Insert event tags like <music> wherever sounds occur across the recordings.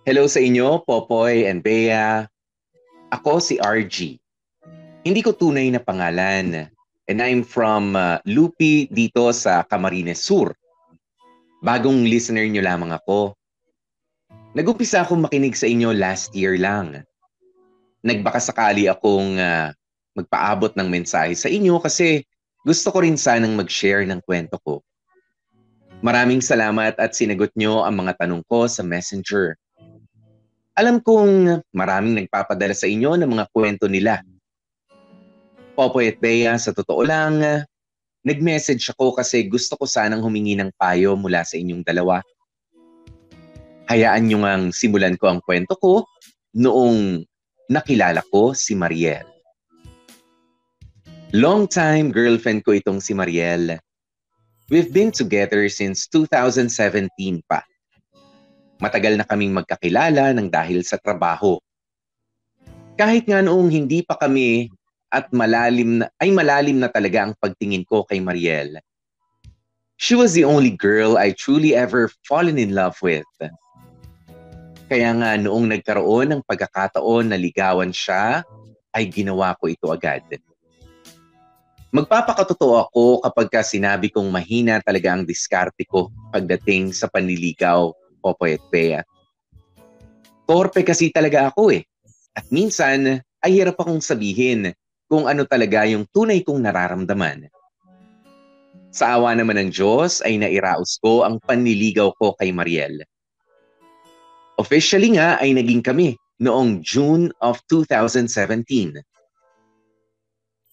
Hello sa inyo, Popoy and Bea. Ako si RG. Hindi ko tunay na pangalan and I'm from uh, Lupi dito sa Camarines Sur. Bagong listener nyo lamang ako. Nagumpisa akong makinig sa inyo last year lang. Nagbakasakali akong uh, magpaabot ng mensahe sa inyo kasi gusto ko rin sanang mag-share ng kwento ko. Maraming salamat at sinagot nyo ang mga tanong ko sa messenger. Alam kong maraming nagpapadala sa inyo ng mga kwento nila. Popoy at Bea, sa totoo lang, nag-message ako kasi gusto ko sanang humingi ng payo mula sa inyong dalawa. Hayaan nyo ngang simulan ko ang kwento ko noong nakilala ko si Mariel. Long time girlfriend ko itong si Mariel. We've been together since 2017 pa. Matagal na kaming magkakilala ng dahil sa trabaho. Kahit nga noong hindi pa kami at malalim na, ay malalim na talaga ang pagtingin ko kay Mariel. She was the only girl I truly ever fallen in love with. Kaya nga noong nagkaroon ng pagkakataon na ligawan siya, ay ginawa ko ito agad. Magpapakatotoo ako kapag ka sinabi kong mahina talaga ang diskarte ko pagdating sa panliligaw Popoy at Bea. Torpe kasi talaga ako eh. At minsan ay hirap akong sabihin kung ano talaga yung tunay kong nararamdaman. Sa awa naman ng Diyos ay nairaos ko ang panliligaw ko kay Mariel. Officially nga ay naging kami noong June of 2017.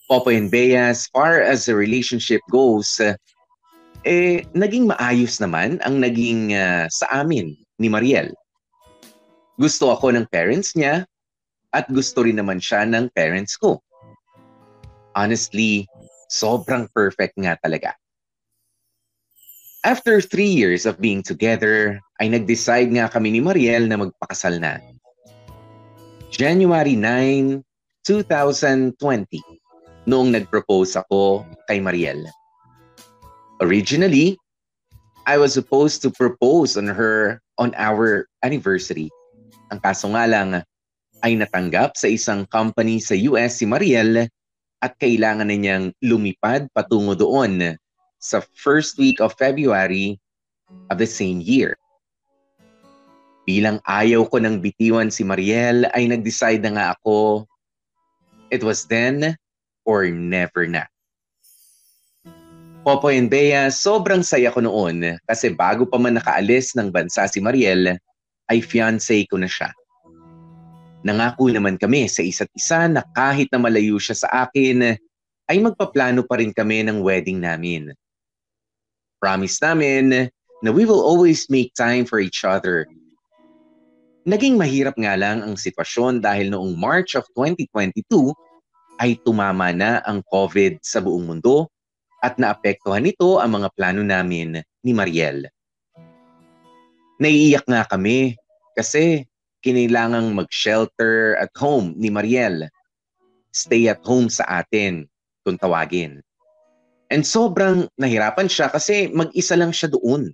Popoy and Bea, as far as the relationship goes, eh naging maayos naman ang naging uh, sa amin ni Mariel. Gusto ako ng parents niya at gusto rin naman siya ng parents ko. Honestly, sobrang perfect nga talaga. After three years of being together, ay nag-decide nga kami ni Mariel na magpakasal na. January 9, 2020, noong nag-propose ako kay Mariel. Originally, I was supposed to propose on her on our anniversary. Ang kaso nga lang ay natanggap sa isang company sa US si Mariel at kailangan na niyang lumipad patungo doon sa first week of February of the same year. Bilang ayaw ko ng bitiwan si Mariel ay nag-decide na nga ako it was then or never na. Popoy and Bea, sobrang saya ko noon kasi bago pa man nakaalis ng bansa si Mariel, ay fiancé ko na siya. Nangako naman kami sa isa't isa na kahit na malayo siya sa akin, ay magpaplano pa rin kami ng wedding namin. Promise namin na we will always make time for each other. Naging mahirap nga lang ang sitwasyon dahil noong March of 2022 ay tumama na ang COVID sa buong mundo at naapektuhan nito ang mga plano namin ni Mariel. Naiiyak nga kami kasi kinailangang mag-shelter at home ni Mariel. Stay at home sa atin kung tawagin. And sobrang nahirapan siya kasi mag-isa lang siya doon.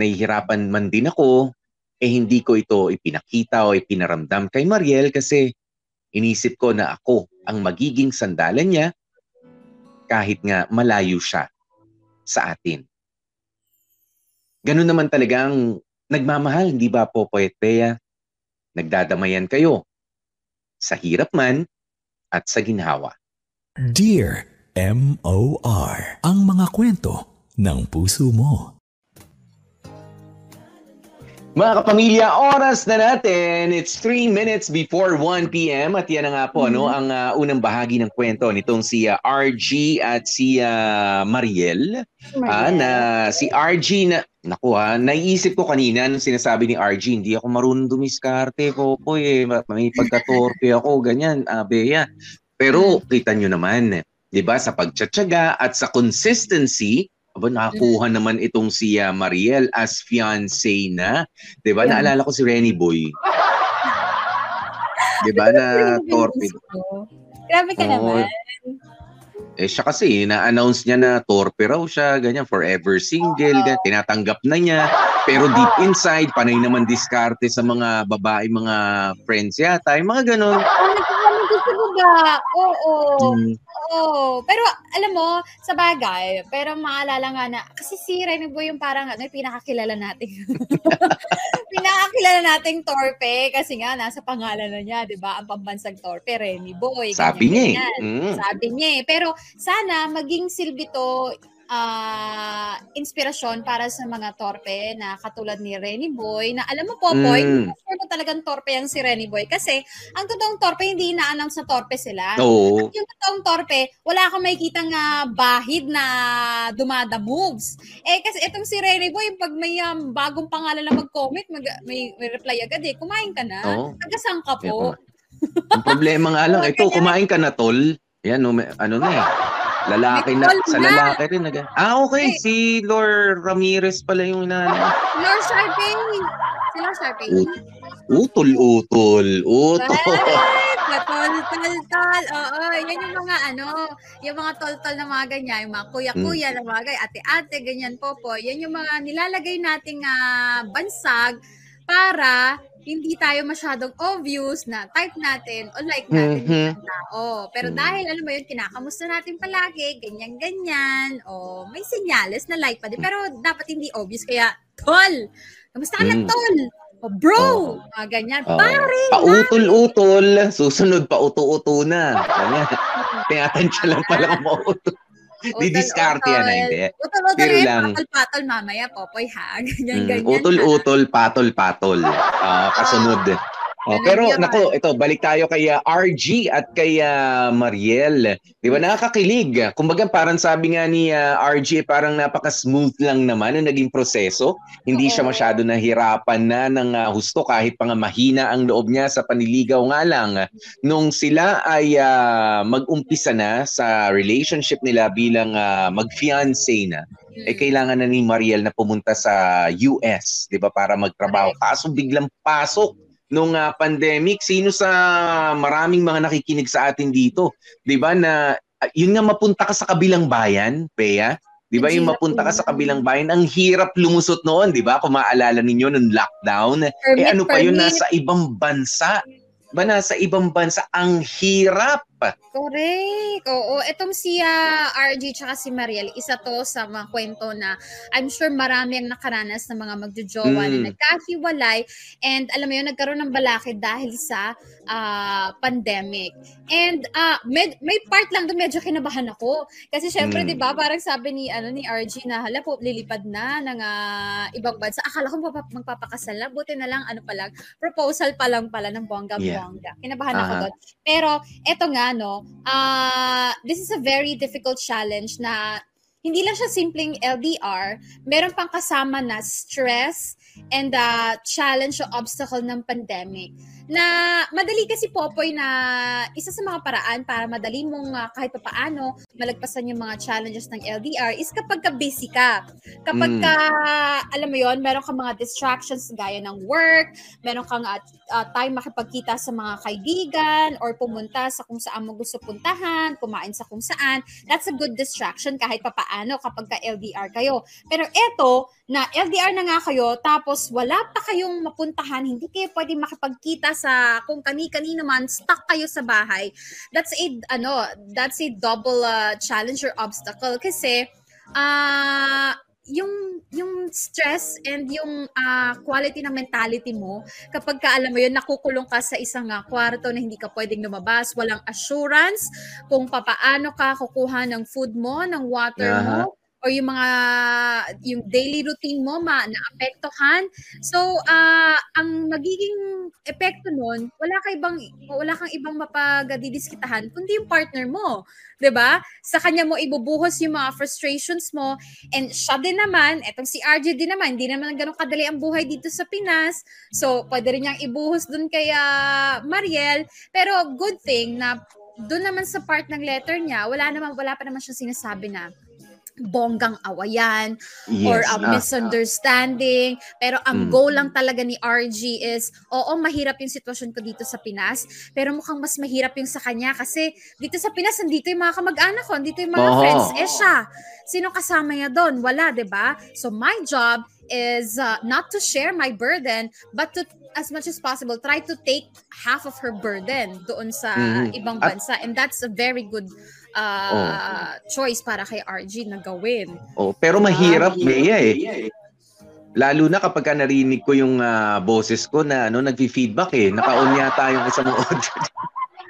Nahihirapan man din ako, eh hindi ko ito ipinakita o ipinaramdam kay Mariel kasi inisip ko na ako ang magiging sandalan niya kahit nga malayo siya sa atin. Ganun naman talagang nagmamahal, hindi ba po Poet Bea? Nagdadamayan kayo sa hirap man at sa ginhawa. Dear M.O.R. Ang mga kwento ng puso mo. Mga kapamilya, oras na natin. It's 3 minutes before 1 p.m. At yan na nga po, mm-hmm. no, ang uh, unang bahagi ng kwento nitong si uh, RG at si uh, Mariel. Mariel. Uh, na si RG na Naku ha, naiisip ko kanina nung sinasabi ni RG, hindi ako marunong dumiskarte, Popoy eh. Ma- May pagkatorpe ako, ganyan, ah, Bea. Pero kita nyo naman, di ba, sa pagtsatsaga at sa consistency, aba, nakakuha naman itong si ah, Mariel as fiancé na. Di ba, Yeah. naalala ko si Renny Boy. Di ba, na torpe. Grabe ka Oo. naman. Eh siya kasi, na-announce niya na torpe raw siya, ganyan, forever single, ganyan, tinatanggap na niya. Pero deep inside, panay naman diskarte sa mga babae, mga friends yata, yung mga. Oh, gusto mo ba? Oo. Oo. Pero alam mo, sa bagay, pero maalala nga na, kasi si Rene Boy yung parang ano, yung pinakakilala natin. <laughs> pinakakilala nating torpe kasi nga nasa pangalan na niya, 'di ba? Ang pambansang torpe, Rene Boy. sabi niya eh. ganyan, Mm. Sabi niya eh. Pero sana maging silbi to ah, inspirasyon para sa mga torpe na katulad ni Renny Boy na alam mo po, Boy, Mm. sure mo talagang torpe yung si Renny Boy kasi ang totoong torpe hindi ina-announce na torpe sila. Oo. Yung totoong torpe, wala kang makikita nga bahid na dumada moves. Eh kasi itong si Renny Boy, pag may um, bagong pangalan na mag-comment, mag- may, may reply agad eh, kumain ka na. Oo. Tagasang ka po. Ang problema nga <laughs> lang, ito, kumain ka na tol. Yan, no, ano na eh. Lalaki na, sa na. lalaki rin. Nag- ah, okay. Si Lord Ramirez pala yung inaano. Lord Sharpay. Si Lord Sharpay. Ut- Utol, utol, utol. Right! Tol, tol, tol. Oo, yan yung mga ano, yung mga tol-tol na mga ganyan, yung mga kuya-kuya Mm. na mga ganyan, ate-ate, ganyan po po. Yan yung mga nilalagay nating ah, bansag para hindi tayo masyadong obvious na type natin o like natin Mhm. yung tao. Pero Mm. dahil, alam mo yun, kinakamusta natin palagi, ganyan-ganyan, o may senyales na like pa din. Pero dapat hindi obvious. Kaya, tol! Kamusta ka na, Mm. tol? O bro! Oo. Mga ganyan. Oo. Pare! Pautol-utol, susunod pa uto-uto na. Ganyan. <laughs> Tinatansya lang pala mauto. Didiskarte yan, ah, hindi. Utol-utol Biro yan, lang. patol-patol mamaya, popoy ha. <laughs> Ganyan, Mm, ganyan. utol-utol, patol-patol. Ah, kasunod. Oh, Ganun pero nako, ito balik tayo kay ah, RG at kay ah, Mariel. 'Di ba nakakakilig? Kumbaga parang sabi nga ni ah, RG parang napaka-smooth lang naman ang naging proseso. Hindi siya Oo. masyado nahirapan na ng ah, husto kahit pa nga mahina ang loob niya sa paniligaw nga lang. Nung sila ay ah, mag-umpisa na sa relationship nila bilang ah, mag-fiancé na, Mm. eh kailangan na ni Mariel na pumunta sa US, 'di ba, para magtrabaho. Kaso biglang pasok nung ah, pandemic, sino sa maraming mga nakikinig sa atin dito, 'di ba, na ah, yun nga mapunta ka sa kabilang bayan, Bea, 'di ba, yung mapunta ka sa kabilang bayan, ang hirap lumusot noon, 'di ba? Kung maalala ninyo nung lockdown, eh Permit, ano pa yun permit. nasa ibang bansa. Ba nasa ibang bansa ang hirap. Correct. Oo, itong si ah, RG tsaka si Mariel, isa to sa mga kwento na I'm sure marami ang nakaranas ng mga magjojowa Mm. na nagkahiwalay and alam mo yun, nagkaroon ng balakid dahil sa ah, pandemic. And ah, med- may part lang doon medyo kinabahan ako. Kasi syempre, Mm. 'di ba, parang sabi ni ano ni RG na hala po lilipad na ng ah, ibang bansa. Akala ko magpapa- magpapakasal na, buti na lang ano pa lang, proposal pa lang pala ng bongga-bongga. Kinabahan ako Aha. doon. Pero eto nga no, ah this is a very difficult challenge na hindi lang siya simpleng LDR, meron pang kasama na stress and the challenge o obstacle ng pandemic. Na madali kasi Popoy na isa sa mga paraan para madali mong ah, kahit papaano malagpasan yung mga challenges ng LDR is kapag ka busy ka. Kapag Mm. ka, alam mo yon meron kang mga distractions gaya ng work, meron kang ah, ah, time makipagkita sa mga kaibigan or pumunta sa kung saan mo gusto puntahan, kumain sa kung saan. That's a good distraction kahit papaano kapag ka LDR kayo. Pero eto, na LDR na nga kayo, tapos wala pa kayong mapuntahan, hindi kayo pwede makipagkita sa kung kani-kanino man, stuck kayo sa bahay. That's a, ano, that's a double uh, challenge or obstacle kasi ah yung yung stress and yung ah, quality ng mentality mo kapag ka alam mo yun nakukulong ka sa isang ah, kwarto na hindi ka pwedeng lumabas walang assurance kung papaano ka kukuha ng food mo ng water Aha. mo or yung mga yung daily routine mo ma naapektuhan. So, uh, ang magiging epekto nun, wala kang ibang wala kang ibang mapagdidiskitahan kundi yung partner mo, 'di ba? Sa kanya mo ibubuhos yung mga frustrations mo and siya din naman, etong si RJ din naman, hindi naman ganun kadali ang buhay dito sa Pinas. So, pwede rin niyang ibuhos dun kay uh, Mariel, pero good thing na doon naman sa part ng letter niya, wala naman wala pa naman siya sinasabi na bonggang awayan yes, or a uh, misunderstanding. Pero ang mm. goal lang talaga ni RG is, oo, mahirap yung sitwasyon ko dito sa Pinas, pero mukhang mas mahirap yung sa kanya kasi dito sa Pinas, nandito yung mga kamag-anak ko, nandito yung mga oh. friends. Eh siya, sino kasama niya doon? Wala, ba So my job is uh, not to share my burden, but to as much as possible try to take half of her burden doon sa mm-hmm. ibang bansa and that's a very good uh, oh. choice para kay RG na gawin. Oh, pero mahirap, uh, Bea eh. Lalo na kapag ka narinig ko yung uh, boses ko na ano nagfi-feedback eh. Naka-on <laughs> yata yung isang audio.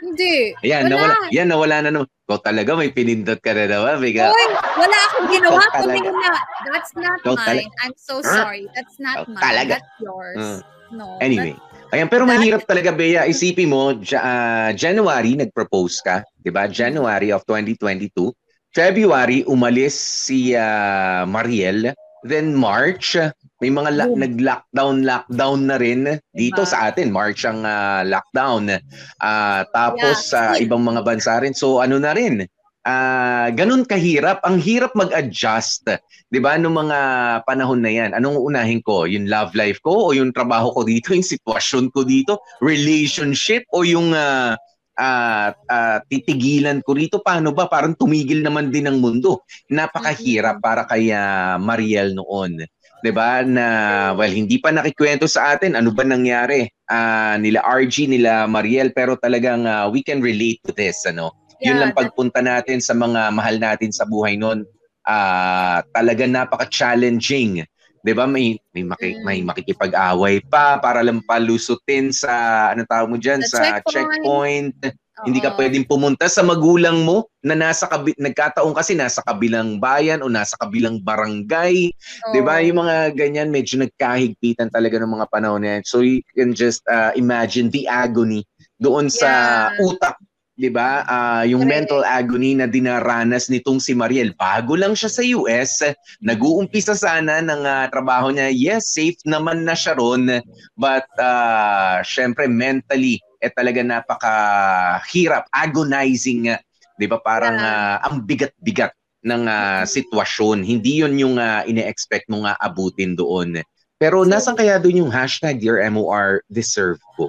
Hindi. Ayan, wala. nawala. Yan, nawala na no. Ko talaga may pinindot ka na naman. Biga. Oy, wala akong ginawa. Kundi na. That's not Ikaw mine. Talaga. I'm so sorry. That's not Ikaw mine. Talaga. That's yours. Uh, no. Anyway. Ayan, pero mahirap talaga, Bea. Isipin mo, uh, January, nag-propose ka, di ba? January of 2022. February, umalis si uh, Mariel. Then March, may mga la- nag-lockdown, lockdown na rin dito diba? sa atin. March ang uh, lockdown. Uh, tapos sa yeah. uh, ibang mga bansa rin. So ano na rin, uh, ganun kahirap. Ang hirap mag-adjust, 'di ba? Nung mga panahon na 'yan. Anong unahin ko? Yung love life ko o yung trabaho ko dito, yung sitwasyon ko dito, relationship o yung uh, uh, uh, titigilan ko rito? Paano ba? Parang tumigil naman din ang mundo. Napakahirap para kay uh, Mariel noon. 'di ba na well hindi pa nakikwento sa atin ano ba nangyari uh, nila RG nila Mariel pero talagang uh, we can relate to this ano yun lang pagpunta natin sa mga mahal natin sa buhay noon, uh, talaga napaka-challenging. 'Di ba? May may, maki, mm. may makikipag-away pa para lang palusutin sa ano tawag mo diyan sa, sa checkpoint. checkpoint. Hindi ka pwedeng pumunta sa magulang mo na nasa kabi- nagkataon kasi nasa kabilang bayan o nasa kabilang barangay. 'Di ba? Yung mga ganyan medyo nagkahigpitan talaga ng mga panahon na yan. So you can just uh, imagine the agony doon sa yeah. utak 'di ba? Uh, yung Correct. mental agony na dinaranas nitong si Mariel. Bago lang siya sa US, nag-uumpisa sana ng uh, trabaho niya. Yes, safe naman na siya ron, but uh, syempre mentally eh talaga napaka-hirap, agonizing, 'di ba? Parang uh, ang bigat-bigat ng uh, sitwasyon. Hindi 'yon yung uh, ine-expect mo nga abutin doon. Pero nasan kaya doon yung hashtag Dear MOR deserve ko?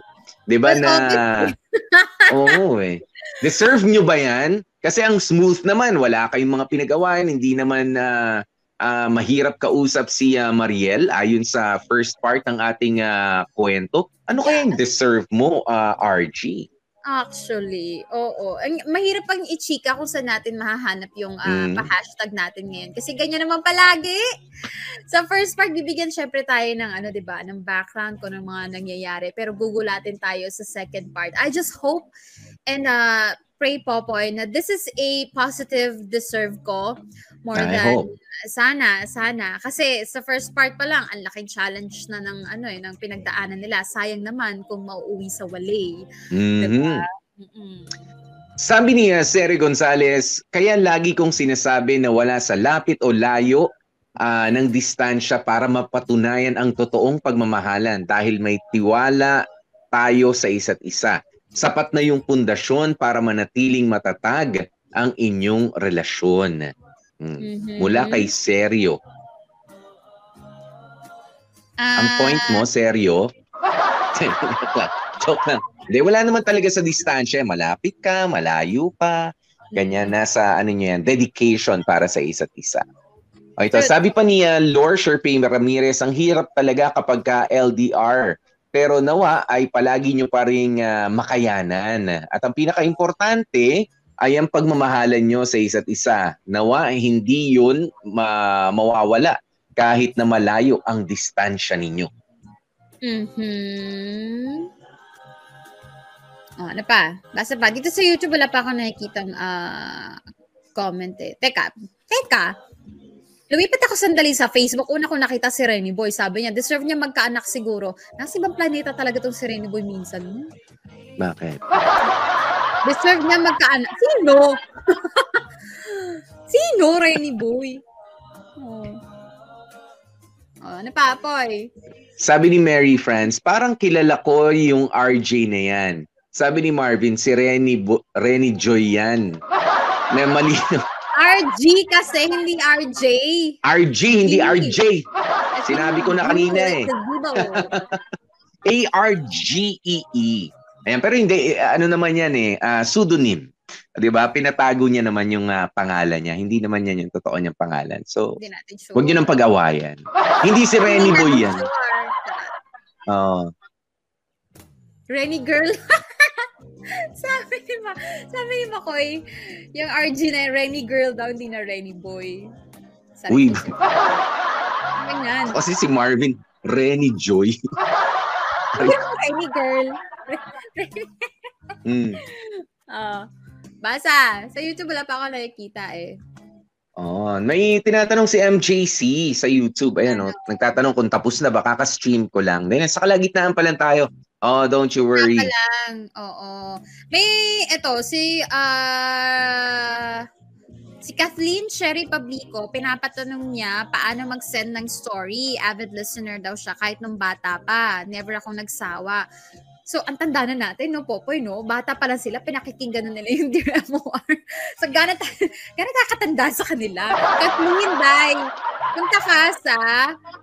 'Di ba na <laughs> Oo eh. Deserve nyo ba yan? Kasi ang smooth naman, wala kayong mga pinagawain, hindi naman uh, uh, mahirap kausap si uh, Mariel ayon sa first part ng ating uh, kwento. Ano kaya yung deserve mo, uh, RG? Actually, oo. Ang mahirap pang i-chika kung saan natin mahahanap yung uh, mm. pa-hashtag natin ngayon. Kasi ganyan naman palagi. Sa first part, bibigyan syempre tayo ng ano, 'di ba, ng background ko ng mga nangyayari. Pero gugulatin tayo sa second part. I just hope and uh, pray, Popoy, na this is a positive deserve ko more I than hope. sana, sana. Kasi sa first part pa lang, ang laking challenge na ng ano eh, ng pinagdaanan nila. Sayang naman kung mauuwi sa wali. Mm-hmm. Diba? Mm-mm. Sabi ni uh, Seri Gonzales, kaya lagi kong sinasabi na wala sa lapit o layo uh, ng distansya para mapatunayan ang totoong pagmamahalan dahil may tiwala tayo sa isa't isa sapat na yung pundasyon para manatiling matatag ang inyong relasyon. Hmm. Mm-hmm. Mula kay Seryo. Uh... Ang point mo, Seryo, <laughs> joke lang. Hindi, wala naman talaga sa distansya. Malapit ka, malayo pa. Ganyan, mm-hmm. nasa ano niya yan, dedication para sa isa't isa. O ito, sabi pa niya, Lord Sherpay Ramirez, ang hirap talaga kapag ka LDR pero nawa ay palagi nyo pa rin uh, makayanan. At ang pinaka-importante ay ang pagmamahalan nyo sa isa't isa. Nawa ay hindi yun ma- mawawala kahit na malayo ang distansya ninyo. Mm-hmm. Oh, ano pa? Basta pa. Dito sa YouTube, wala pa ako nakikita uh, comment eh. Teka. Teka. Lumipat ako sandali sa Facebook. Una ko nakita si Renny Boy. Sabi niya, deserve niya magkaanak siguro. Nasa ibang planeta talaga tong si Renny Boy minsan. Bakit? <laughs> Deserve niya magkaanak. Sino? <laughs> Sino, Renny Boy? Oh. Oh, ano pa, Poy? Sabi ni Mary France, parang kilala ko yung RJ na yan. Sabi ni Marvin, si Renny, Bo- Renny Joy yan. Na mali. RG kasi, hindi RJ. RG, hindi Hindi. RJ. Sinabi ko na kanina eh. A-R-G-E-E. <laughs> Ayan, pero hindi, ano naman yan eh, ah, pseudonym. 'Di ba? Pinatago niya naman yung ah, pangalan niya. Hindi naman yan yung totoo niyang pangalan. So, sure. huwag niyo nang pag-awayan. Hindi si Renny Boy yan. Oo. Renny girl. <laughs> sabi ni Ma, sabi ni Makoy, yung RG na yung Renny girl daw, hindi na Renny boy. Sabi Uy. Ganyan. Kasi si Marvin, Renny Joy. <laughs> Renny girl. <laughs> Mm. Ah. basa. Sa YouTube wala pa ako nakikita eh. Oh, may tinatanong si MJC sa YouTube. Ayan, oh, nagtatanong kung tapos na ba, kaka-stream ko lang. Then, sa kalagitnaan pa lang tayo. Oh, don't you worry. Kaya lang, oo. May, eto, si, ah, si Kathleen Sherry Pablico, pinapatanong niya paano mag-send ng story. Avid listener daw siya kahit nung bata pa. Never akong nagsawa. So, ang tanda na natin, no, Popoy, no? Bata pa lang sila, pinakikinggan na nila yung <laughs> Dear MOR. So, gano'n <laughs> gano'n kakatanda sa kanila. Kathleen, Day, punta ka sa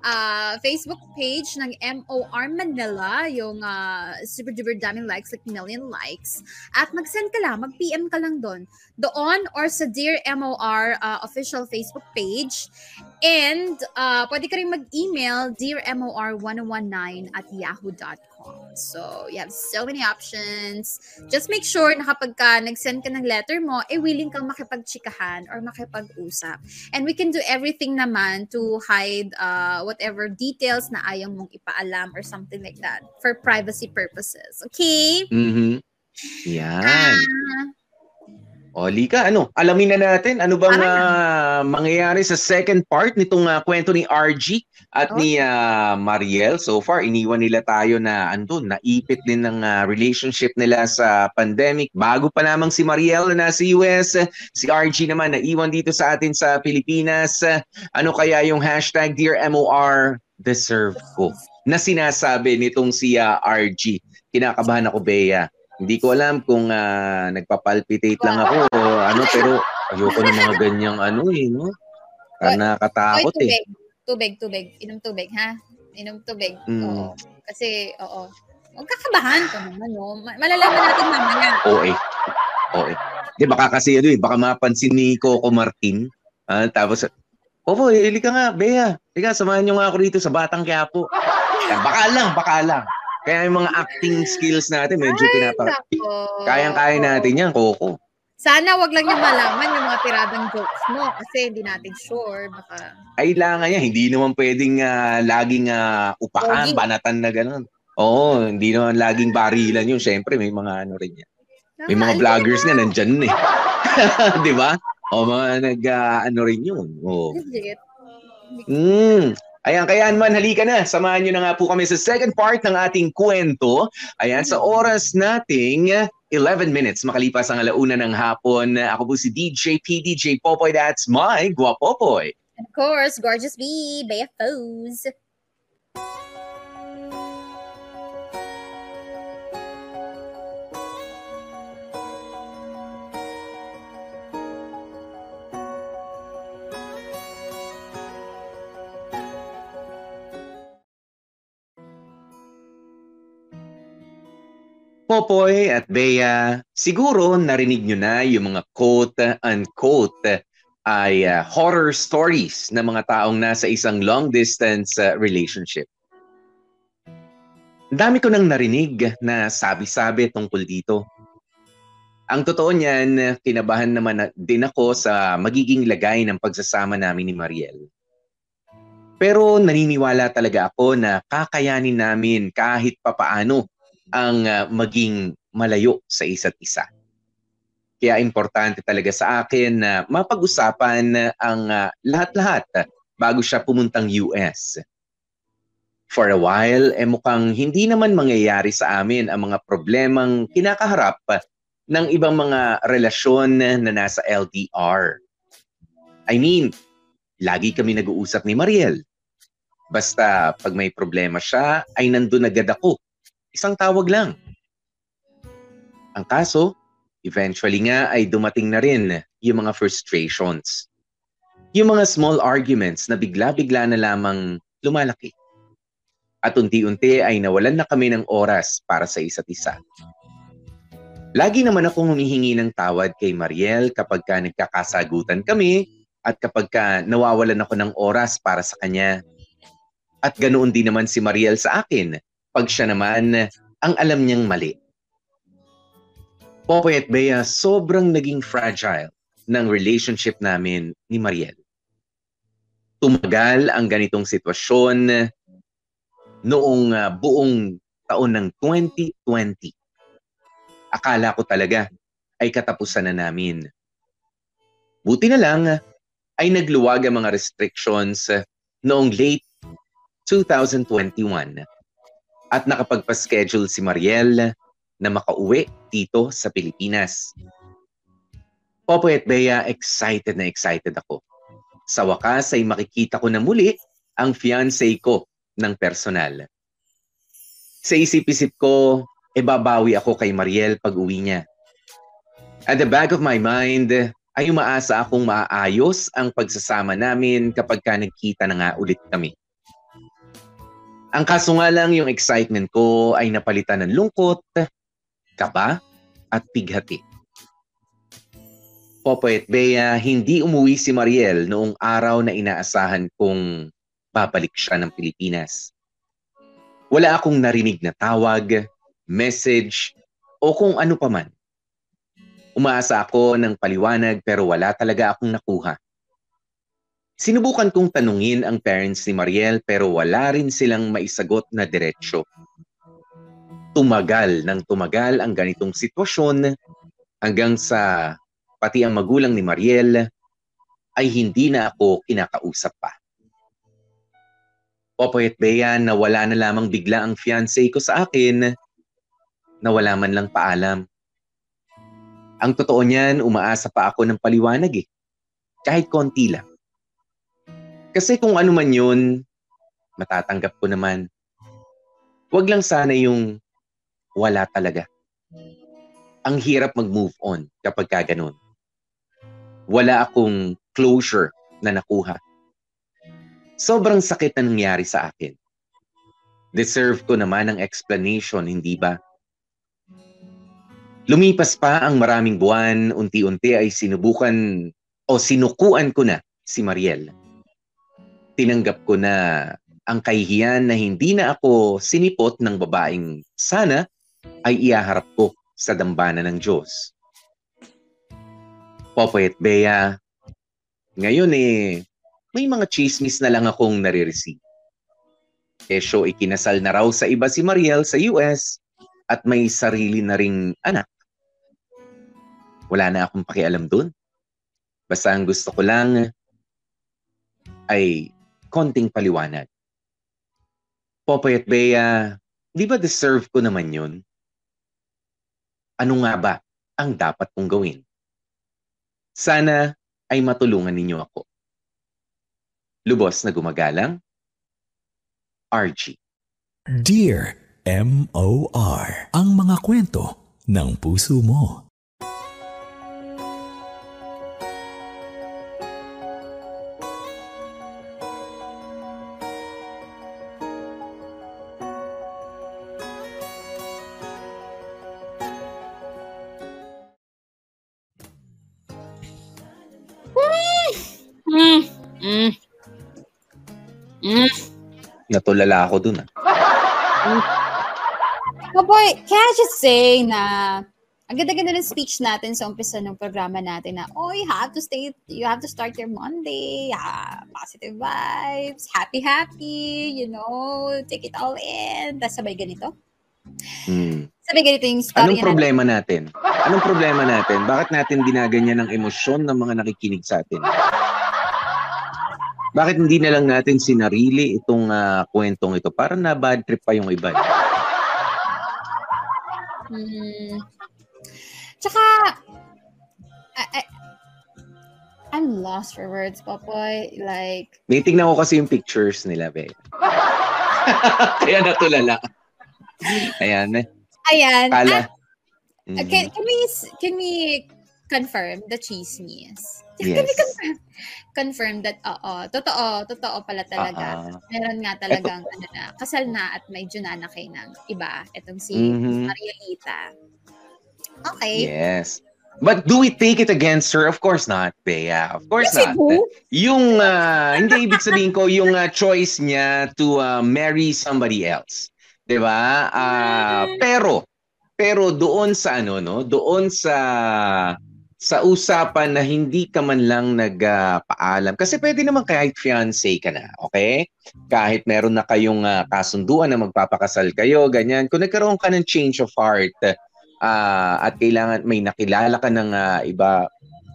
ah, Facebook page ng MOR Manila, yung ah, super duper daming likes, like million likes. At mag-send ka lang, mag-PM ka lang doon. Doon or sa Dear MOR ah, official Facebook page. And ah, pwede ka rin mag-email dearmor1019 at yahoo.com. So, you have so many options. Just make sure na kapag ka nag-send ka ng letter mo, eh willing kang makipagchikahan or makipag-usap. And we can do everything naman to hide uh, whatever details na ayaw mong ipaalam or something like that for privacy purposes. Okay? Mhm. Yan. Ah, O, Lika, ano? Alamin na natin ano bang ah, mangyayari sa second part nitong ah, kwento ni RG at Oh. ni ah, Mariel. So far, iniwan nila tayo na andun, naipit din ng ah, relationship nila sa pandemic. Bago pa lamang si Mariel na nasa US, si RG naman naiwan dito sa atin sa Pilipinas. Ano kaya yung hashtag Dear MOR deserve ko na sinasabi nitong si ah, RG? Kinakabahan ako, Bea. Hindi ko alam kung ah, nagpapalpitate lang ako o ano, pero ayoko ng mga ganyang ano eh, no? Parang Oy, nakakatakot eh. tubig. Tubig, tubig. Inom tubig, ha? Inom tubig. Mm. Oo. Kasi, oo. Huwag kakabahan ka naman, no? Ma- Malalaman natin mamaya. Oo eh. Oo eh. Di baka kasi ano eh, baka mapansin ni Coco Martin. Ah, tapos, Opo, eh, ili ka nga, Bea. Ika, samahan niyo nga ako dito sa Batang Quiapo. Ah, Baka lang, baka lang. Kaya yung mga acting skills natin, medyo Ay, pinapa... Kayang-kaya natin yan, Coco. Sana wag lang niya malaman yung mga tiradang jokes mo kasi hindi natin sure. Baka, kailangan niya. Hindi naman pwedeng ah, laging ah, upakan, Pogi. banatan na gano'n. Oo, hindi naman laging barilan yun. Siyempre, may mga ano rin yan. May mga vloggers nga nandyan eh. <laughs> Di ba? O mga nag, ah, ano rin yun. Oo. Legit. Mm. Ayan, kaya naman, halika na. Samahan nyo na nga po kami sa second part ng ating kwento. Ayan, sa oras nating 11 minutes makalipas ang alauna ng hapon. Ako po si DJ PDJ Popoy. That's my Guapopoy. And of course, Gorgeous Bee, Bea Foes. Popoy at Bea, siguro narinig nyo na yung mga quote-unquote ay ah, horror stories ng mga taong nasa isang long-distance ah, relationship. Dami ko nang narinig na sabi-sabi tungkol dito. Ang totoo niyan, kinabahan naman na- din ako sa magiging lagay ng pagsasama namin ni Mariel. Pero naniniwala talaga ako na kakayanin namin kahit papaano ang ah, maging malayo sa isa't isa. Kaya importante talaga sa akin na mapag-usapan ang ah, lahat-lahat bago siya pumuntang US. For a while, eh mukhang hindi naman mangyayari sa amin ang mga problemang kinakaharap ng ibang mga relasyon na nasa LDR. I mean, lagi kami nag-uusap ni Mariel. Basta pag may problema siya, ay nandun agad ako. Isang tawag lang. Ang kaso, eventually nga ay dumating na rin yung mga frustrations. Yung mga small arguments na bigla-bigla na lamang lumalaki. At unti-unti ay nawalan na kami ng oras para sa isa't isa. Lagi naman akong humihingi ng tawad kay Mariel kapag ka nagkakasagutan kami at kapag ka nawawalan ako ng oras para sa kanya. At ganoon din naman si Mariel sa akin pag siya naman ang alam niyang mali. Popoy at Bea, sobrang naging fragile ng relationship namin ni Mariel. Tumagal ang ganitong sitwasyon noong uh, buong taon ng 2020. Akala ko talaga ay katapusan na namin. Buti na lang ay nagluwag ang mga restrictions noong late 2021 at nakapagpa-schedule si Mariel na makauwi dito sa Pilipinas. Popoy at Bea, excited na excited ako. Sa wakas ay makikita ko na muli ang fiancé ko ng personal. Sa isip-isip ko, e babawi ako kay Mariel pag uwi niya. At the back of my mind, ay umaasa akong maayos ang pagsasama namin kapag ka nagkita na nga ulit kami. Ang kaso nga lang yung excitement ko ay napalitan ng lungkot kaba at pighati. Popoy at Bea, hindi umuwi si Mariel noong araw na inaasahan kong babalik siya ng Pilipinas. Wala akong narinig na tawag, message, o kung ano pa man. Umaasa ako ng paliwanag pero wala talaga akong nakuha. Sinubukan kong tanungin ang parents ni Mariel pero wala rin silang maisagot na diretsyo tumagal ng tumagal ang ganitong sitwasyon hanggang sa pati ang magulang ni Mariel ay hindi na ako kinakausap pa. Popoy at Bea, nawala na lamang bigla ang fiancé ko sa akin na wala man lang paalam. Ang totoo niyan, umaasa pa ako ng paliwanag eh. Kahit konti lang. Kasi kung ano man yun, matatanggap ko naman. Huwag lang sana yung wala talaga. Ang hirap mag-move on kapag ka. Wala akong closure na nakuha. Sobrang sakit na nangyari sa akin. Deserve ko naman ng explanation, hindi ba? Lumipas pa ang maraming buwan, unti-unti ay sinubukan o sinukuan ko na si Mariel. Tinanggap ko na ang kahihiyan na hindi na ako sinipot ng babaeng sana ay iaharap ko sa dambana ng Diyos. Popoy at Bea, ngayon eh, may mga chismis na lang akong nare-receive. Kesyo ikinasal na raw sa iba si Mariel sa US at may sarili na ring anak. Wala na akong pakialam dun. Basta ang gusto ko lang ay konting paliwanag. Popoy at Bea, di ba deserve ko naman yun? ano nga ba ang dapat kong gawin? Sana ay matulungan ninyo ako. Lubos na gumagalang, RG. Dear M.O.R. Ang mga kwento ng puso mo. Natulala ako dun ah. <laughs> Oh boy, can I just say na ang ganda-ganda ng speech natin sa umpisa ng programa natin na, oh, you have to stay, you have to start your Monday, yeah, positive vibes, happy, happy, you know, take it all in. Tapos sabay ganito. Hmm. Sabay ganito yung story. Anong problema natin? Anong problema natin? Bakit natin ginaganyan ang emosyon ng mga nakikinig sa atin? Bakit hindi na lang natin sinarili itong ah, kwentong ito? Para na bad trip pa yung iba. Hmm. Tsaka, I, I, I'm lost for words, Popoy. Like, May tingnan ko kasi yung pictures nila, be. <laughs> Kaya natulala. Ayan. ayan. Kala. Ah, Mhm. can, can we can we confirm the chismis? <laughs> Can Yes. confirm, confirm that, oo, totoo, totoo pala talaga. Ah, Meron nga talagang, ano na, kasal na at may junanakay ng iba. Itong si Mhm. Marielita. Okay. yes. But do we take it against her? Of course not, Bea. Of course Yes, not. do. Yung, ah, hindi ibig sabihin ko, yung ah, choice niya to ah, marry somebody else. ba? Ah, pero, pero doon sa ano, no? Doon sa sa usapan na hindi ka man lang nagpaalam. Kasi pwede naman kahit fiancé ka na, okay? Kahit meron na kayong ah, kasunduan na magpapakasal kayo, ganyan. Kung nagkaroon ka ng change of heart ah, at kailangan may nakilala ka ng ah, iba,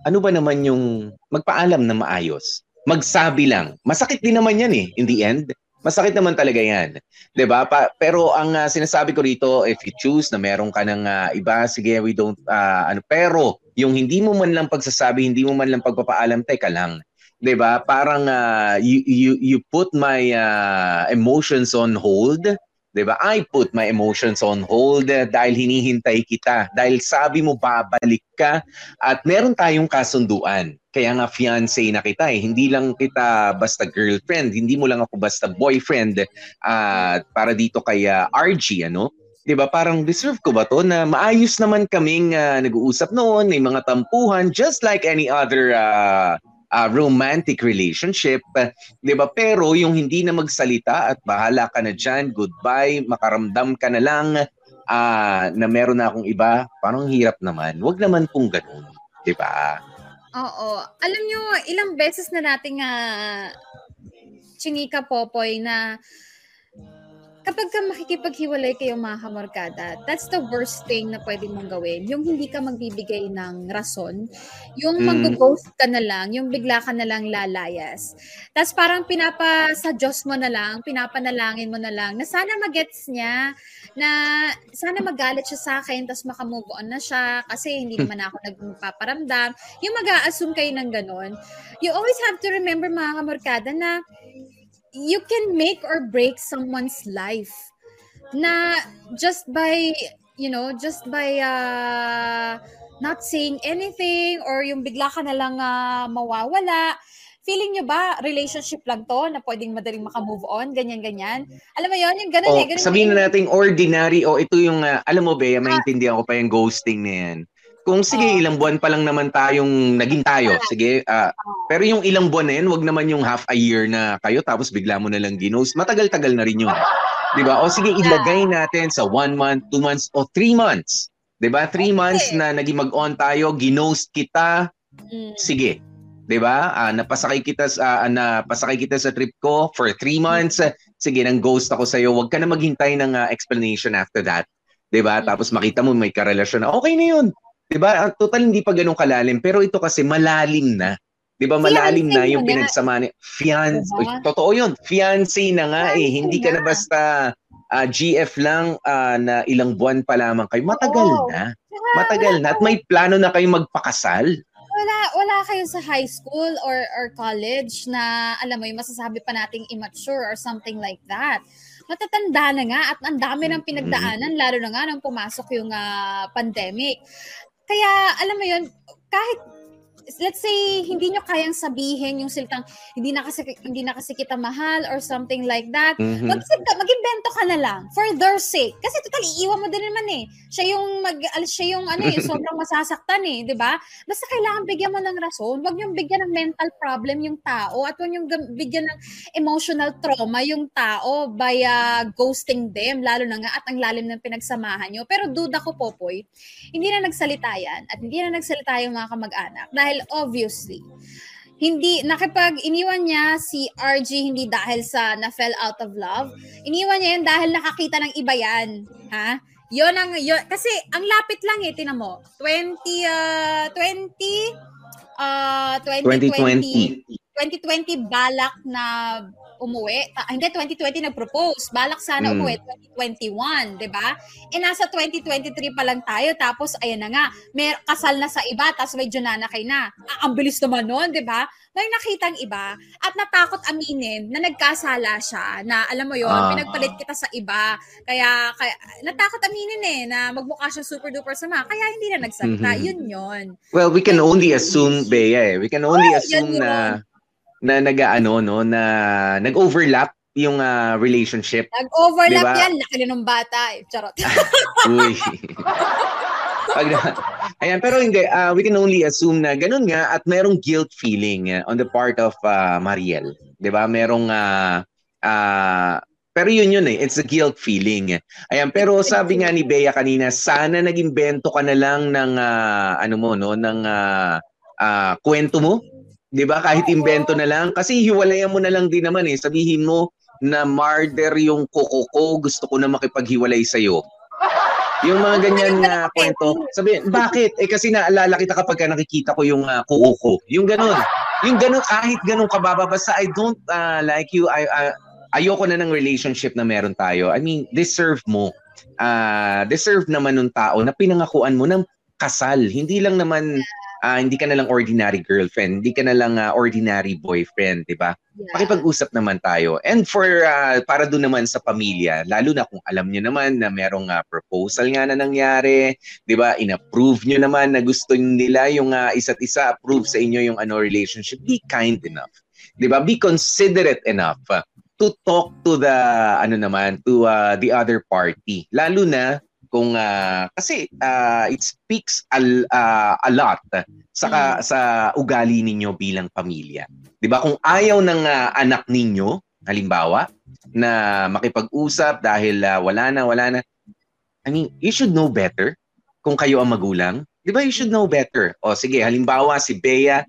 ano ba naman yung magpaalam na maayos? Magsabi lang. Masakit din naman yan eh, in the end. Masakit naman talaga yan. 'Di ba? Pa- pero ang ah, sinasabi ko rito, if you choose na meron ka ng ah, iba, sige, we don't, ah, ano, pero yung hindi mo man lang pagsasabi, hindi mo man lang pagpapaalam, teka lang. 'Di ba? Parang ah, you, you, you put my ah, emotions on hold. 'di ba? I put my emotions on hold eh, dahil hinihintay kita. Dahil sabi mo babalik ka at meron tayong kasunduan. Kaya nga fiancé na kita eh. Hindi lang kita basta girlfriend, hindi mo lang ako basta boyfriend ah, para dito kay ah, RG ano. 'Di ba? Parang deserve ko ba 'to na maayos naman kaming ah, nag-uusap noon, may mga tampuhan just like any other ah, ah, romantic relationship. 'di ba? Pero yung hindi na magsalita at bahala ka na diyan, goodbye, makaramdam ka na lang ah, na meron na akong iba, parang hirap naman. Huwag naman pong ganun, 'di ba? Oo. Alam nyo, ilang beses na nating uh, chinika Popoy na kapag ka makikipaghiwalay kayo mga kamorkada, that's the worst thing na pwede mong gawin. Yung hindi ka magbibigay ng rason, yung Mm. mag-ghost ka na lang, yung bigla ka na lang lalayas. Tapos parang pinapa sa Diyos mo na lang, pinapanalangin mo na lang, na sana magets niya, na sana magalit siya sa akin, tapos makamove on na siya, kasi hindi naman ako nagpaparamdam. Yung mag-a-assume kayo ng ganon, you always have to remember mga kamorkada na you can make or break someone's life. Na just by you know just by uh, not saying anything or yung bigla ka na lang ah, mawawala feeling nyo ba relationship lang to na pwedeng madaling makamove on ganyan ganyan? Alam mo yon yung ganun O, eh ganun Oh, sabihin yung- na natin ordinary o ito yung ah, alam mo Bea, maintindihan ko pa yung ghosting na yan. Kung sige, Oo. ilang buwan pa lang naman tayong naging tayo. Sige, ah, pero yung ilang buwan na yan, wag naman yung half a year na kayo tapos bigla mo na lang ginost. Matagal-tagal na rin yun. <laughs> 'Di ba? O sige, ilagay natin sa one month, two months, o three months. 'Di ba? Three months na naging mag-on tayo, ginost kita, Mm. sige. 'Di ba? Ah, napasakay kita sa ah, napasakay kita sa trip ko for three months. Sige, nang ghost ako sa iyo. Huwag ka na maghintay ng ah, explanation after that. 'Di ba? Mm. Tapos makita mo may karelasyon na okay na 'yun. 'Di ba? Ang total hindi pa ganun kalalim, pero ito kasi malalim na. 'Di ba? Malalim na Fiancé yung na. pinagsama ni fiance. Diba? Totoo 'yun. Fiancé na nga eh. Fiancé Hindi ka na na. basta ah, GF lang ah, na ilang buwan pa lamang kayo. Matagal Oo. na. Matagal na. At may plano na kayong magpakasal. wala wala kayo sa high school or or college na alam mo yung masasabi pa nating immature or something like that. Matatanda na nga at ang dami ng pinagdaanan lalo na nga nang pumasok yung ah, pandemic. Kaya alam mo yun, kahit let's say hindi nyo kayang sabihin yung salitang hindi na kasi hindi na kasi kita mahal or something like that Mhm. mag mag-invento ka na lang for their sake. Kasi total iiwan mo din naman eh. Siya yung mag siya yung ano eh, <laughs> sobrang masasaktan eh, 'di ba? Basta kailangan bigyan mo ng rason. Huwag yung bigyan ng mental problem yung tao at huwag yung gam- bigyan ng emotional trauma yung tao by uh, ghosting them lalo na nga at ang lalim ng pinagsamahan nyo. Pero duda ko Popoy, hindi na nagsalita yan at hindi na nagsalita yung mga kamag-anak dahil obviously hindi nakipag iniwan niya si RG hindi dahil sa na fell out of love. Iniwan niya yan dahil nakakita ng iba yan. Ha? Yon ang yon kasi ang lapit lang eh tinan mo. 20 uh, 20 uh 2020, 2020. 2020 balak na umuwi. Ta- hindi, 2020 nag-propose. Balak sana Mm. umuwi 2021, di ba? Eh, nasa 2023 pa lang tayo. Tapos, ayan na nga, may kasal na sa iba, tapos may nanakay na. Ah, ang bilis naman nun, di ba? May nakitang iba at natakot aminin na nagkasala siya na alam mo yon Ah. pinagpalit kita sa iba. Kaya, kaya natakot aminin eh na magmukha siya super duper sama. Kaya hindi na nagsalita. Mhm. Yun yun. Well, we can only assume, Bea, eh. We can only Oh, assume na na nag-ano no na nag-overlap yung ah, relationship. Nag-overlap Diba? yan. Laki ng bata eh. Charot. <laughs> Uy. Pag, ayan, pero hindi, ah, we can only assume na ganun nga at merong guilt feeling ah, on the part of ah, Mariel. ba? Merong ah, ah, pero yun yun eh, it's a guilt feeling. Ayan, pero sabi nga ni Bea kanina, sana nag-imbento ka na lang ng ah, ano mo no, ng ah, ah, kwento mo. 'Di ba? Kahit imbento na lang kasi hiwalayan mo na lang din naman eh. Sabihin mo na murder yung kuko ko, gusto ko na makipaghiwalay sa yung mga ganyan na kwento. Sabi, bakit? Eh kasi naalala kita kapag ka nakikita ko yung uh, kuko ko. Yung ganun. Yung ganun, kahit ganun kababa. Basta I don't uh, like you. I, I, ayoko na ng relationship na meron tayo. I mean, deserve mo. Uh, deserve naman ng tao na pinangakuan mo ng kasal. Hindi lang naman, uh, hindi ka na lang ordinary girlfriend. Hindi ka na lang uh, ordinary boyfriend, di ba? Yeah. Makipag-usap naman tayo. And for, uh, para doon naman sa pamilya, lalo na kung alam nyo naman na merong uh, proposal nga na nangyari, di ba, in-approve nyo naman na gusto nila yung uh, isa't isa, approve sa inyo yung ano relationship, be kind enough. Di ba? Be considerate enough uh, to talk to the, ano naman, to uh, the other party. Lalo na kung uh, kasi uh, it speaks a, uh, a lot sa Mm. sa ugali ninyo bilang pamilya. 'Di ba? Kung ayaw ng uh, anak ninyo, halimbawa, na makipag-usap dahil uh, wala na, wala na. I mean, you should know better kung kayo ang magulang. 'Di ba? You should know better. O sige, halimbawa si Bea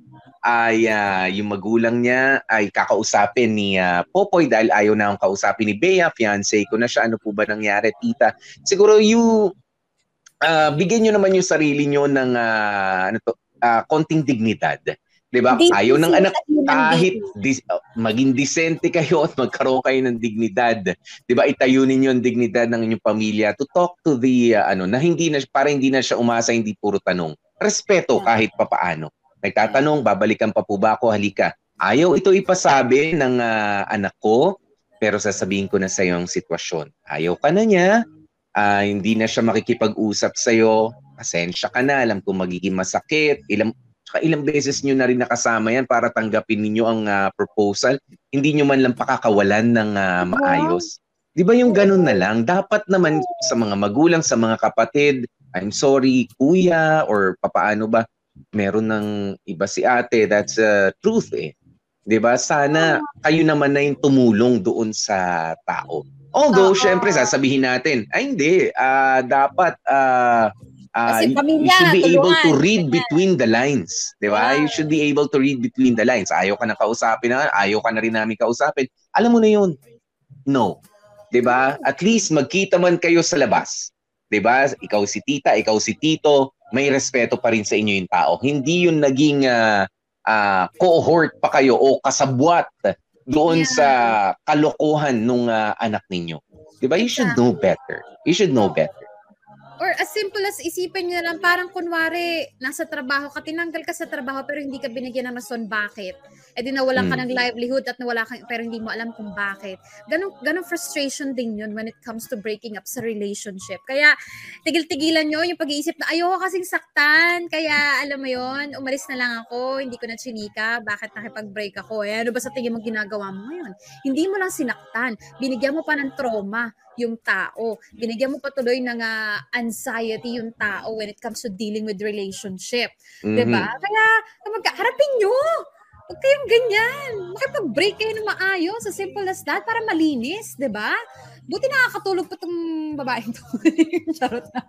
ay uh, yung magulang niya ay kakausapin ni uh, Popoy dahil ayaw na akong kausapin ni Bea, fiancé ko na siya, ano po ba nangyari, tita? Siguro you uh, bigyan nyo naman yung sarili nyo ng uh, ano to, uh, konting dignidad. 'Di ba? Ayaw ng anak kahit dis, uh, maging disente kayo at magkaroon kayo ng dignidad. 'Di ba? Itayo ninyo ang dignidad ng inyong pamilya to talk to the uh, ano na hindi na para hindi na siya umasa hindi puro tanong. Respeto kahit papaano. Nagtatanong, babalikan pa po ba ako? Halika. Ayaw ito ipasabi ng ah, anak ko, pero sasabihin ko na sa iyo ang sitwasyon. Ayaw ka na niya, ah, hindi na siya makikipag-usap sa iyo, pasensya ka na, alam ko magiging masakit, ilang Tsaka ilang beses nyo na rin nakasama yan para tanggapin ninyo ang ah, proposal. Hindi nyo man lang pakakawalan ng ah, maayos. Di ba yung ganun na lang? Dapat naman sa mga magulang, sa mga kapatid, I'm sorry, kuya, or papaano ba, meron ng iba si ate, that's uh, truth eh. 'Di ba? Sana kayo naman na yung tumulong doon sa tao. Although, Oo. syempre, sasabihin natin, ay hindi, ah, dapat ah, ah, Kasi you- pamilya, you should be able to tulungan. read between the lines. 'Di ba? Yeah. You should be able to read between the lines. Ayaw ka na kausapin na, ayaw ka na rin namin kausapin. Alam mo na yun. No. 'Di ba? At least magkita man kayo sa labas. 'Di ba? Ikaw si tita, ikaw si tito, may respeto pa rin sa inyo yung tao. Hindi yun naging ah, ah, cohort pa kayo o kasabwat doon Yeah. sa kalokohan nung ah, anak ninyo. 'Di ba? You should know better. You should know better. Or as simple as isipin nyo na lang, parang kunwari, nasa trabaho ka, tinanggal ka sa trabaho pero hindi ka binigyan ng rason bakit. E di nawalan ka Hmm. ng livelihood at nawala ka, pero hindi mo alam kung bakit. Ganong, ganong frustration din yun when it comes to breaking up sa relationship. Kaya tigil-tigilan nyo yung pag-iisip na ayoko kasing saktan, kaya alam mo yon umalis na lang ako, hindi ko na chinika, bakit nakipag-break ako? Eh, ano ba sa tingin mo ginagawa mo ngayon? Hindi mo lang sinaktan, binigyan mo pa ng trauma yung tao. Binigyan mo pa tuloy ng ah, anxiety yung tao when it comes to dealing with relationship. Mhm. 'Di ba? Kaya kapag harapin nyo. Huwag kayong ganyan. Makipag-break kayo ng maayos. As simple as that. Para malinis. 'di ba? Buti nakakatulog pa tong babaeng to. <laughs> Charot na.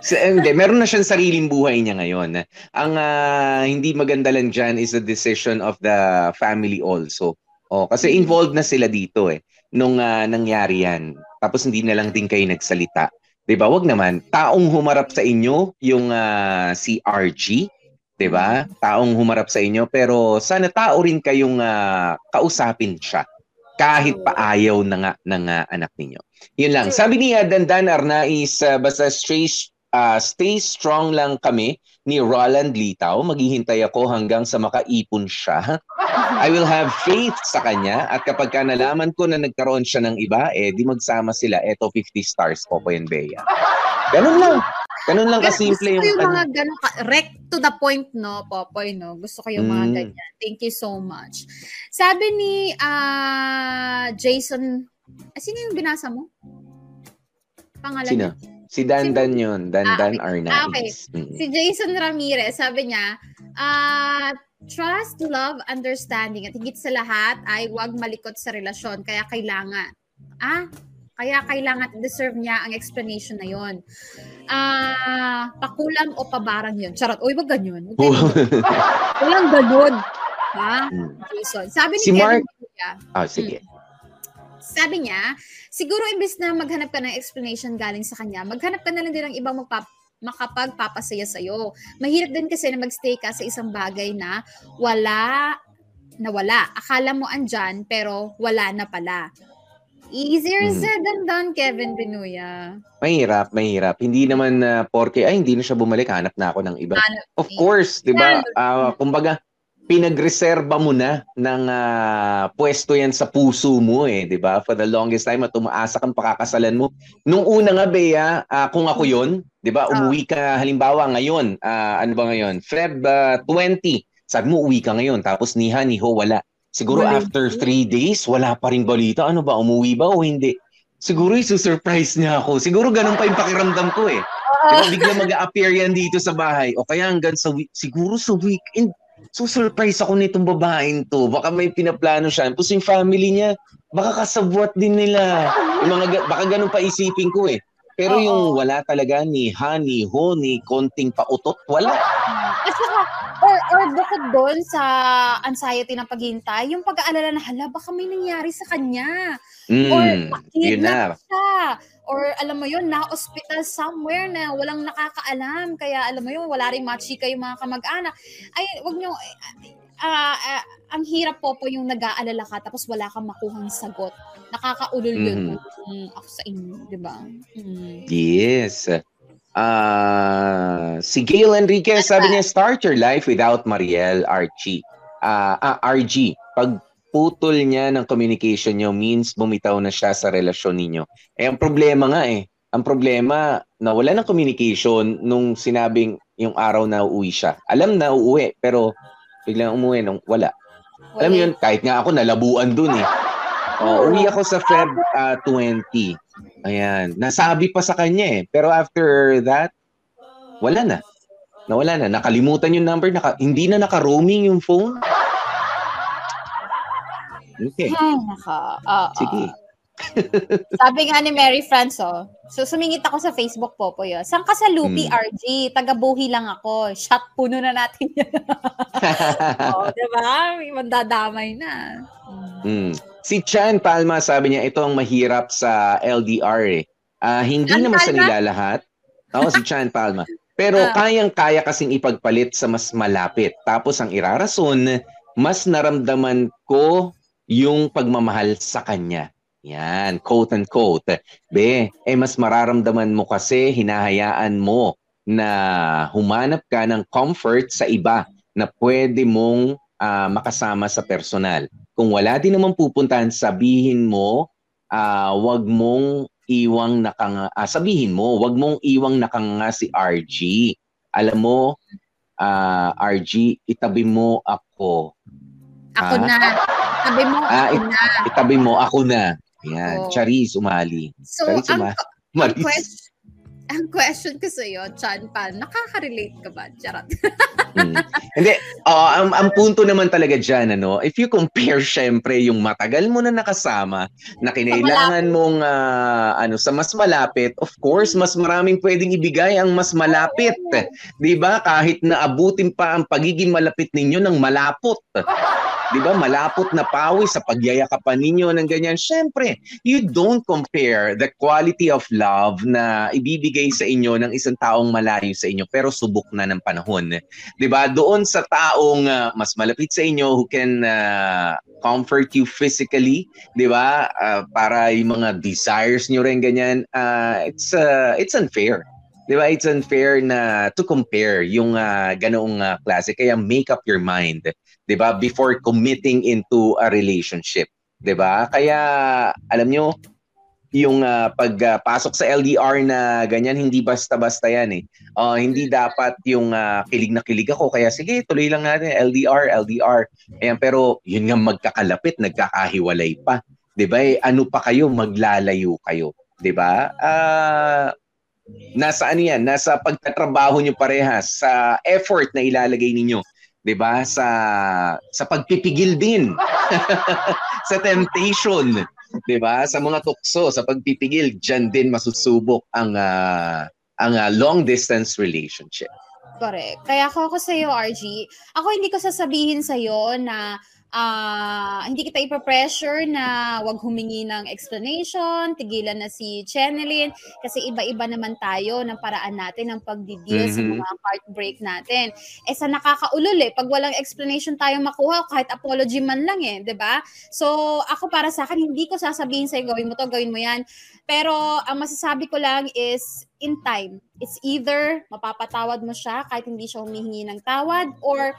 So, hindi, meron na siyang sariling buhay niya ngayon. Ang ah, hindi maganda lang dyan is the decision of the family also. Oh, kasi involved na sila dito eh nung ah, nangyari yan. Tapos hindi na lang din kayo nagsalita. 'Di ba? Wag naman taong humarap sa inyo yung ah, si RG, 'di ba? Taong humarap sa inyo pero sana tao rin kayong ah, kausapin siya kahit pa ayaw na nga ng ah, anak ninyo. Yun lang. Sabi ni ah, Dandan Arnaiz, ah, basta stay, ah, stay strong lang kami ni Roland Litaw. Maghihintay ako hanggang sa makaipon siya. I will have faith sa kanya at kapag ka nalaman ko na nagkaroon siya ng iba, eh di magsama sila. Eto 50 stars, Popoy and Bea. Ganun lang. Ganun lang kasimple Gusto yung ko yung ano. mga ganun, ka- rect to the point, no, Popoy, no? Gusto ko yung mga Mm. ganyan. Thank you so much. Sabi ni ah Jason, ah, sino yung binasa mo? Pangalan Sino? niya? Si Dandan yun. Dandan Ah, okay. Arnaiz. Ah, okay. Mm. Si Jason Ramirez, sabi niya, ah, trust, love, understanding, at higit sa lahat ay huwag malikot sa relasyon. Kaya kailangan. Ah, kaya kailangan deserve niya ang explanation na yon. Ah, pakulam o pabarang yun. Charot. Uy, wag ganyan. <laughs> Walang ganun. Ha? Mm. Jason. Sabi ni Si Kevin Mark- Villa, Ah, sige. sabi niya, siguro imbes na maghanap ka ng explanation galing sa kanya, maghanap ka na lang din ng ibang magpap makapagpapasaya sa'yo. Mahirap din kasi na magstay ka sa isang bagay na wala na wala. Akala mo andyan, pero wala na pala. Easier Mhm. said than done, Kevin Binuya. Mahirap, mahirap. Hindi naman na porke, ay, hindi na siya bumalik, hanap na ako ng iba. Hanap Of course, di ba? Ah, kumbaga, pinagreserba mo na ng ah, pwesto yan sa puso mo eh, di ba? For the longest time at umaasa kang pakakasalan mo. Nung una nga, Bea, ah, kung ako yon, di ba, umuwi ka halimbawa ngayon, ah, ano ba ngayon? Feb ah, 20, sabi mo uwi ka ngayon, tapos niha, niho, wala. Siguro Wala. after three days, wala pa rin balita. Ano ba, umuwi ba o hindi? Siguro isusurprise niya ako. Siguro ganun pa yung pakiramdam ko eh. Diba, bigla mag-appear yan dito sa bahay. O kaya hanggang sa week, siguro sa weekend, so surprise ako nitong babaeng to. Baka may pinaplano siya. Tapos yung family niya, baka kasabwat din nila. Yung mga, ga- baka ganun pa isipin ko eh. Pero Oo. yung wala talaga ni ha, ni ho, ni konting pautot, wala. Or, or bukod doon sa anxiety ng paghintay, yung pag-aalala na, hala, baka may nangyari sa kanya. Or Mm, yun na. kidnap siya. Or alam mo yun, na-hospital somewhere na walang nakakaalam. Kaya alam mo yun, wala rin machika yung mga kamag-anak. Ay, wag nyo, ah, ah, ang hirap po po yung nag-aalala ka tapos wala kang makuhang sagot. Nakakaulol yun Mhm. mm, ako sa inyo, di ba? Mm. Yes. Ah, si Gail Enriquez, sabi niya, start your life without Mariel Archie. Ah, ah, RG. Pag putol niya ng communication niyo means bumitaw na siya sa relasyon ninyo. Eh, ang problema nga eh. Ang problema, nawala ng communication nung sinabing yung araw na uuwi siya. Alam na uuwi, pero biglang umuwi nung wala. Alam mo yun, kahit nga ako nalabuan dun eh. Oh, uwi ako sa Feb ah, 20. Ayan. Nasabi pa sa kanya eh. Pero after that, wala na. Nawala na. Nakalimutan yung number. Naka, hindi na naka-roaming yung phone. Okay. Ay, naka. oo. Sige. Sabi nga ni Mary Franco, so sumingit ako sa Facebook po po yun. Saan ka sa Lupi, Hmm. RG? Taga-buhi lang ako. Shot puno na natin <laughs> yan. Oo, di ba? May mandadamay na. Mm. Si Chan Palma, sabi niya, ito ang mahirap sa LDR eh. Ah, hindi Chan naman sa Palma? nilalahat. Oo, si Chan Palma. Pero Ah. kayang-kaya kasing ipagpalit sa mas malapit. Tapos ang irarason, mas naramdaman ko yung pagmamahal sa kanya. Yan, quote unquote. Be, eh mas mararamdaman mo kasi hinahayaan mo na humanap ka ng comfort sa iba na pwede mong ah, makasama sa personal. Kung wala din naman pupuntahan, sabihin mo, ah, wag mong iwang nakanga, ah, sabihin mo, wag mong iwang nakanga si RG. Alam mo, ah, RG, itabi mo ako. Ako Ah? na. Sabi mo, Ah, ako it- na. Itabi mo ako na. Yan, Oo. Charis umali. So, Charis ang, umali. <laughs> ang, Maris. question, ang question ko sa'yo, Chan Pan, nakaka-relate ka ba? Charot. <laughs> Mm. Hindi, oo, ang, ang punto naman talaga dyan, ano, if you compare <laughs> syempre yung matagal mo na nakasama, na kinailangan mong ah, ano, sa mas malapit, of course, mas maraming pwedeng ibigay ang mas malapit. Di ba? Kahit na abutin pa ang pagiging malapit ninyo ng malapot. 'Di ba? Malapot na pawis sa pagyayakapan ninyo ng ganyan. Syempre, you don't compare the quality of love na ibibigay sa inyo ng isang taong malayo sa inyo pero subok na ng panahon. 'Di ba? Doon sa taong uh, mas malapit sa inyo who can uh, comfort you physically, 'di ba? Uh, para yung mga desires niyo rin ganyan, uh, it's uh, it's unfair. 'Di ba? It's unfair na to compare yung uh, ganoong uh, klase. Kaya make up your mind, 'di ba? Before committing into a relationship, 'di ba? Kaya alam nyo, yung uh, pagpasok uh, sa LDR na ganyan hindi basta-basta yan eh. Uh, hindi dapat yung uh, kilig na kilig ako kaya sige tuloy lang natin LDR LDR. Ayan pero yun nga magkakalapit nagkakahiwalay pa. 'Di ba? Eh, ano pa kayo maglalayo kayo, 'di ba? Uh, nasa ano yan, nasa pagtatrabaho nyo parehas, sa effort na ilalagay ninyo, 'di ba? Sa sa pagpipigil din. <laughs> sa temptation, 'di ba? Sa mga tukso, sa pagpipigil, diyan din masusubok ang uh, ang uh, long distance relationship. Correct. Kaya ako ako sa iyo, RG, ako hindi ko sasabihin sa iyo na uh, hindi kita ipa-pressure na wag humingi ng explanation, tigilan na si Chenelin kasi iba-iba naman tayo ng paraan natin ng pagdi-deal mm-hmm. sa mga heartbreak natin. Eh sa nakakaulol eh, pag walang explanation tayo makuha, kahit apology man lang eh, 'di ba? So ako para sa akin hindi ko sasabihin sa gawin mo to, gawin mo 'yan. Pero ang masasabi ko lang is in time. It's either mapapatawad mo siya kahit hindi siya humihingi ng tawad or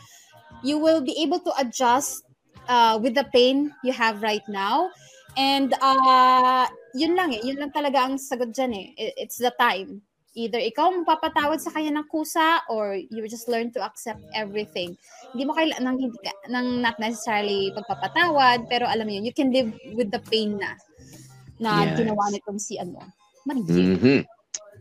you will be able to adjust uh, with the pain you have right now. And uh, yun lang eh, yun lang talaga ang sagot dyan eh. It's the time. Either ikaw magpapatawad sa kanya ng kusa or you just learn to accept everything. Hindi mo kailangan ng, ng not necessarily pagpapatawad, pero alam mo yun, you can live with the pain na na yes. ginawa nitong si ano, Marie. Mm-hmm.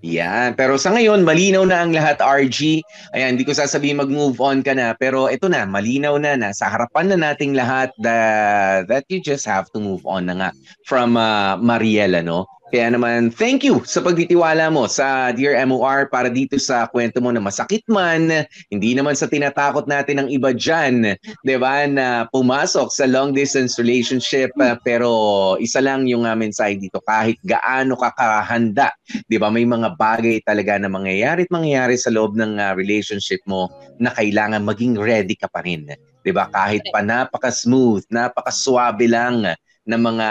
Yan. Pero sa ngayon, malinaw na ang lahat, RG. Ayan, hindi ko sasabihin mag-move on ka na. Pero ito na, malinaw na na. Sa harapan na nating lahat that, that you just have to move on na nga from uh, Mariela, no? Kaya naman, thank you sa pagtitiwala mo sa Dear MOR para dito sa kwento mo na masakit man, hindi naman sa tinatakot natin ng iba dyan, di ba, na pumasok sa long distance relationship, uh, pero isa lang yung uh, mensahe dito, kahit gaano ka kahanda, di ba, may mga bagay talaga na mangyayari at mangyayari sa loob ng uh, relationship mo na kailangan maging ready ka pa rin. 'di ba? Kahit pa napaka-smooth, napaka-suabe lang na mga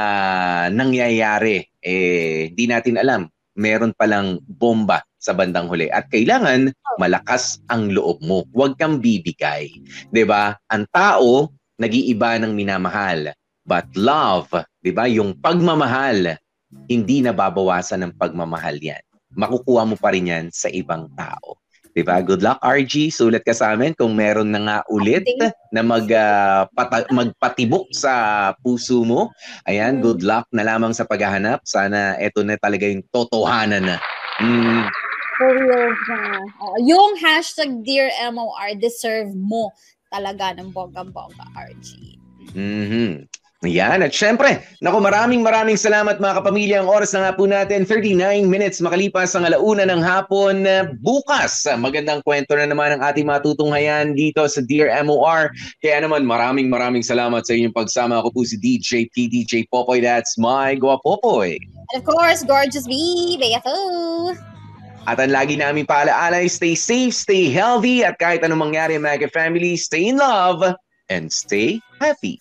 nangyayari, eh, di natin alam. Meron palang bomba sa bandang huli. At kailangan malakas ang loob mo. Huwag kang bibigay. ba? Diba? Ang tao, nag-iiba ng minamahal. But love, di ba? Yung pagmamahal, hindi nababawasan ng pagmamahal yan. Makukuha mo pa rin yan sa ibang tao. Diba? Good luck, RG. Sulat ka sa amin kung meron na nga ulit na mag, uh, pata- magpatibok sa puso mo. Ayan, mm. good luck na lamang sa paghahanap. Sana ito na talaga yung totohanan na. Mm. For real Uh, yung hashtag Dear MOR, deserve mo talaga ng bonggang-bongga, RG. Mm-hmm. Yan, at syempre, naku maraming maraming salamat mga kapamilya. Ang oras na nga po natin, 39 minutes makalipas ang alauna ng hapon. Bukas, magandang kwento na naman ang ating matutunghayan dito sa Dear MOR. Kaya naman maraming maraming salamat sa inyong pagsama. Ako po si DJ P, DJ Popoy. That's my Gua Popoy. And of course, Gorgeous B, BFO. At ang lagi namin paalaala, stay safe, stay healthy, at kahit anong mangyari, mga family, stay in love, and stay happy.